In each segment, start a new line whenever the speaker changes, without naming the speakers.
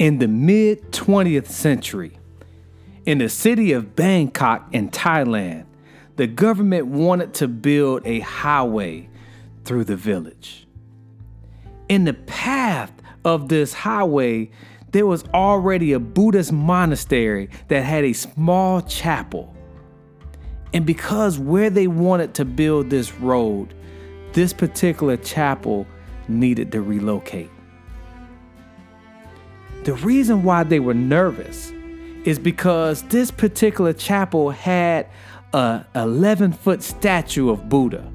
In the mid 20th century, in the city of Bangkok in Thailand, the government wanted to build a highway through the village. In the path of this highway, there was already a Buddhist monastery that had a small chapel. And because where they wanted to build this road, this particular chapel needed to relocate. The reason why they were nervous is because this particular chapel had a 11 foot statue of Buddha.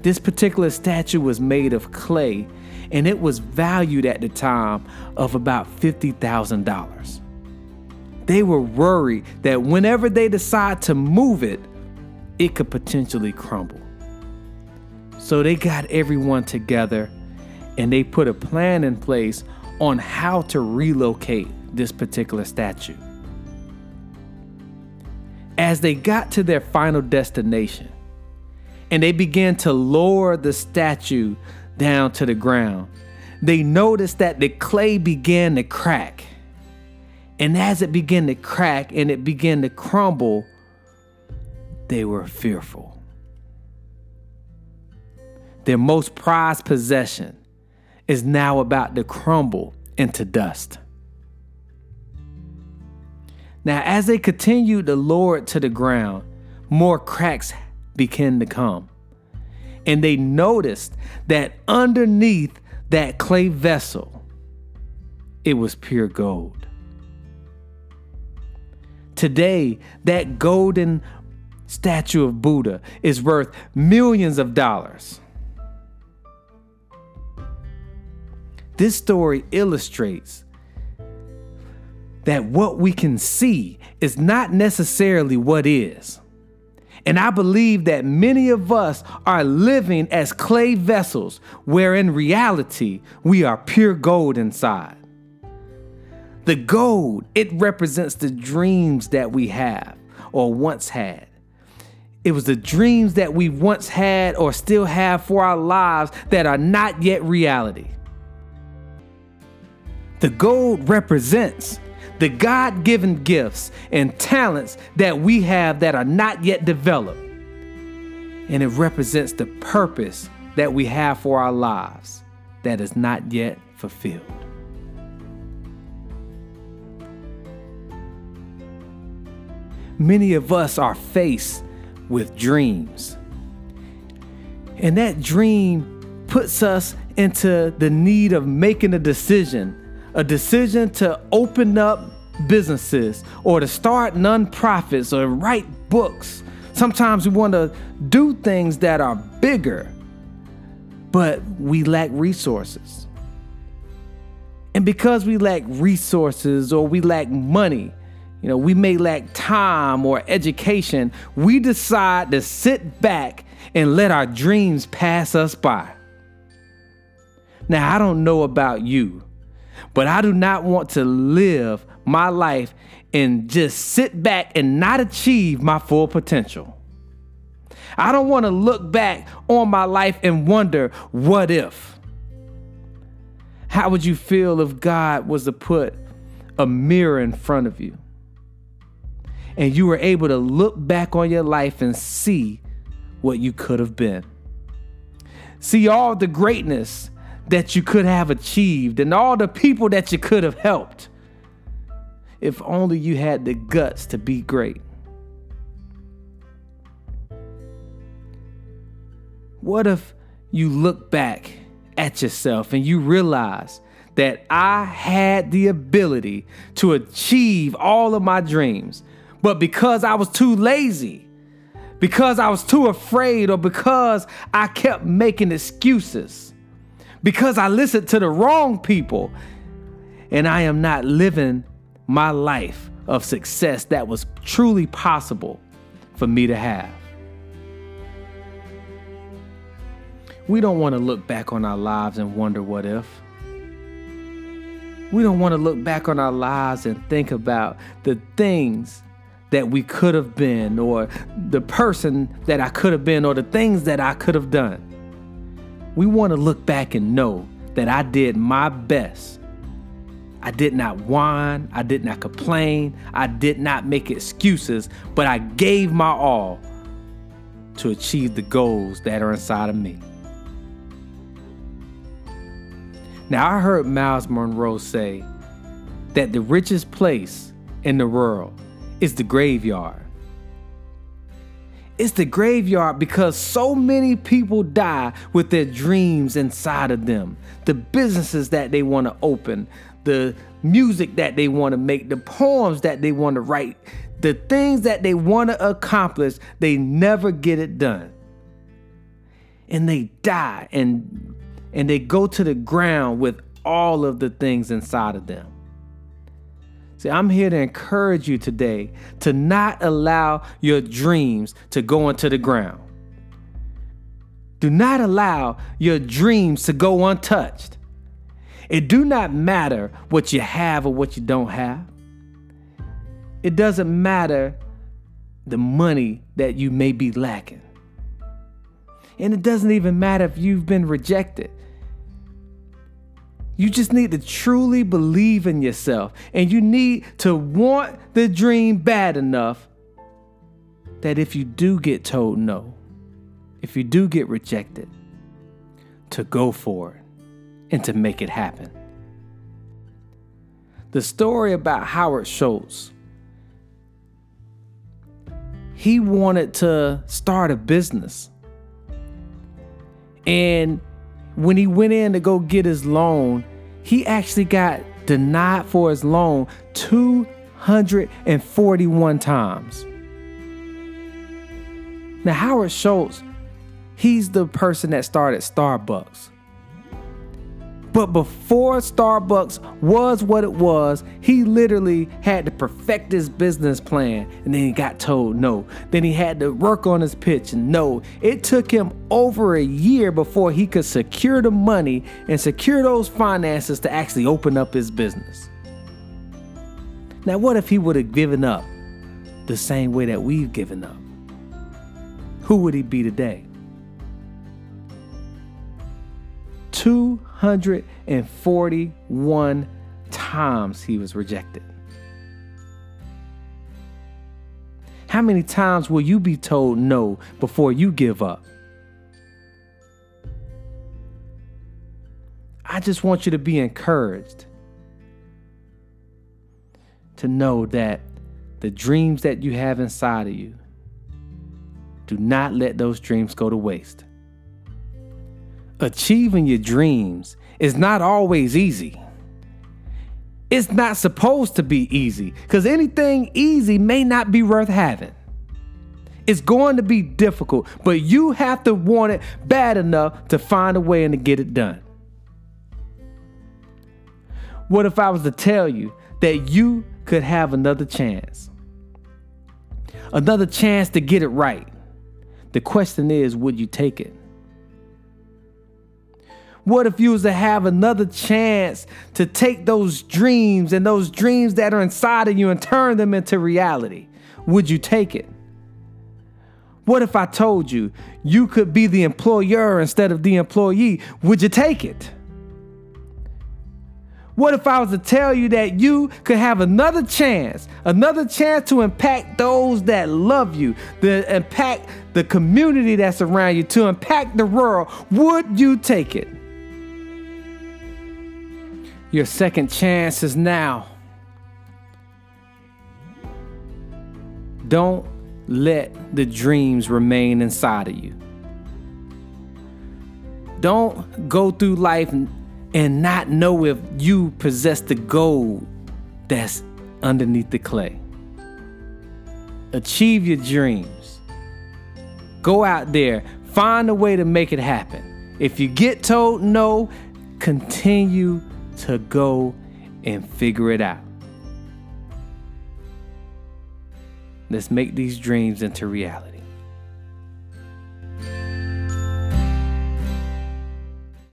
This particular statue was made of clay and it was valued at the time of about $50,000. They were worried that whenever they decide to move it, it could potentially crumble. So they got everyone together and they put a plan in place on how to relocate this particular statue. As they got to their final destination and they began to lower the statue down to the ground, they noticed that the clay began to crack. And as it began to crack and it began to crumble, they were fearful. Their most prized possession is now about to crumble into dust. Now, as they continued to lower it to the ground, more cracks began to come and they noticed that underneath that clay vessel, it was pure gold. Today, that golden statue of Buddha is worth millions of dollars. This story illustrates that what we can see is not necessarily what is. And I believe that many of us are living as clay vessels, where in reality, we are pure gold inside. The gold, it represents the dreams that we have or once had. It was the dreams that we once had or still have for our lives that are not yet reality. The gold represents the God given gifts and talents that we have that are not yet developed. And it represents the purpose that we have for our lives that is not yet fulfilled. Many of us are faced with dreams. And that dream puts us into the need of making a decision a decision to open up businesses or to start nonprofits or write books. Sometimes we want to do things that are bigger, but we lack resources. And because we lack resources or we lack money, you know, we may lack time or education, we decide to sit back and let our dreams pass us by. Now, I don't know about you, but I do not want to live my life and just sit back and not achieve my full potential. I don't want to look back on my life and wonder, what if? How would you feel if God was to put a mirror in front of you and you were able to look back on your life and see what you could have been? See all the greatness that you could have achieved and all the people that you could have helped if only you had the guts to be great. What if you look back at yourself and you realize that I had the ability to achieve all of my dreams, but because I was too lazy, because I was too afraid, or because I kept making excuses, because I listened to the wrong people and I am not living my life of success that was truly possible for me to have. We don't want to look back on our lives and wonder what if. We don't want to look back on our lives and think about the things that we could have been, or the person that I could have been, or the things that I could have done. We want to look back and know that I did my best I did not whine. I did not complain. I did not make excuses, but I gave my all to achieve the goals that are inside of me. Now, I heard Myles Munroe say that the richest place in the world is the graveyard. It's the graveyard because so many people die with their dreams inside of them, the businesses that they want to open, the music that they want to make, the poems that they want to write, the things that they want to accomplish, they never get it done. And they die and and they go to the ground with all of the things inside of them. See, I'm here to encourage you today to not allow your dreams to go into the ground. Do not allow your dreams to go untouched. It do not matter what you have or what you don't have. It doesn't matter the money that you may be lacking. And it doesn't even matter if you've been rejected. You just need to truly believe in yourself. And you need to want the dream bad enough that if you do get told no, if you do get rejected, to go for it and to make it happen. The story about Howard Schultz. He wanted to start a business. And when he went in to go get his loan, he actually got denied for his loan 241 times. Now, Howard Schultz, he's the person that started Starbucks. But before Starbucks was what it was, he literally had to perfect his business plan and then he got told no. Then he had to work on his pitch and no. It took him over a year before he could secure the money and secure those finances to actually open up his business. Now, what if he would have given up the same way that we've given up? Who would he be today? 241 times he was rejected. How many times will you be told no before you give up? I just want you to be encouraged to know that the dreams that you have inside of you, do not let those dreams go to waste achieving your dreams is not always easy. It's not supposed to be easy because anything easy may not be worth having. It's going to be difficult, but you have to want it bad enough to find a way and to get it done. What if I was to tell you that you could have another chance? Another chance to get it right. The question is, would you take it? What if you was to have another chance to take those dreams and those dreams that are inside of you and turn them into reality? Would you take it? What if I told you you could be the employer instead of the employee? Would you take it? What if I was to tell you that you could have another chance, another chance to impact those that love you, to impact the community that's around you, to impact the world? Would you take it? Your second chance is now. Don't let the dreams remain inside of you. Don't go through life and not know if you possess the gold that's underneath the clay. Achieve your dreams. Go out there, find a way to make it happen. If you get told no, continue to go and figure it out. Let's make these dreams into reality.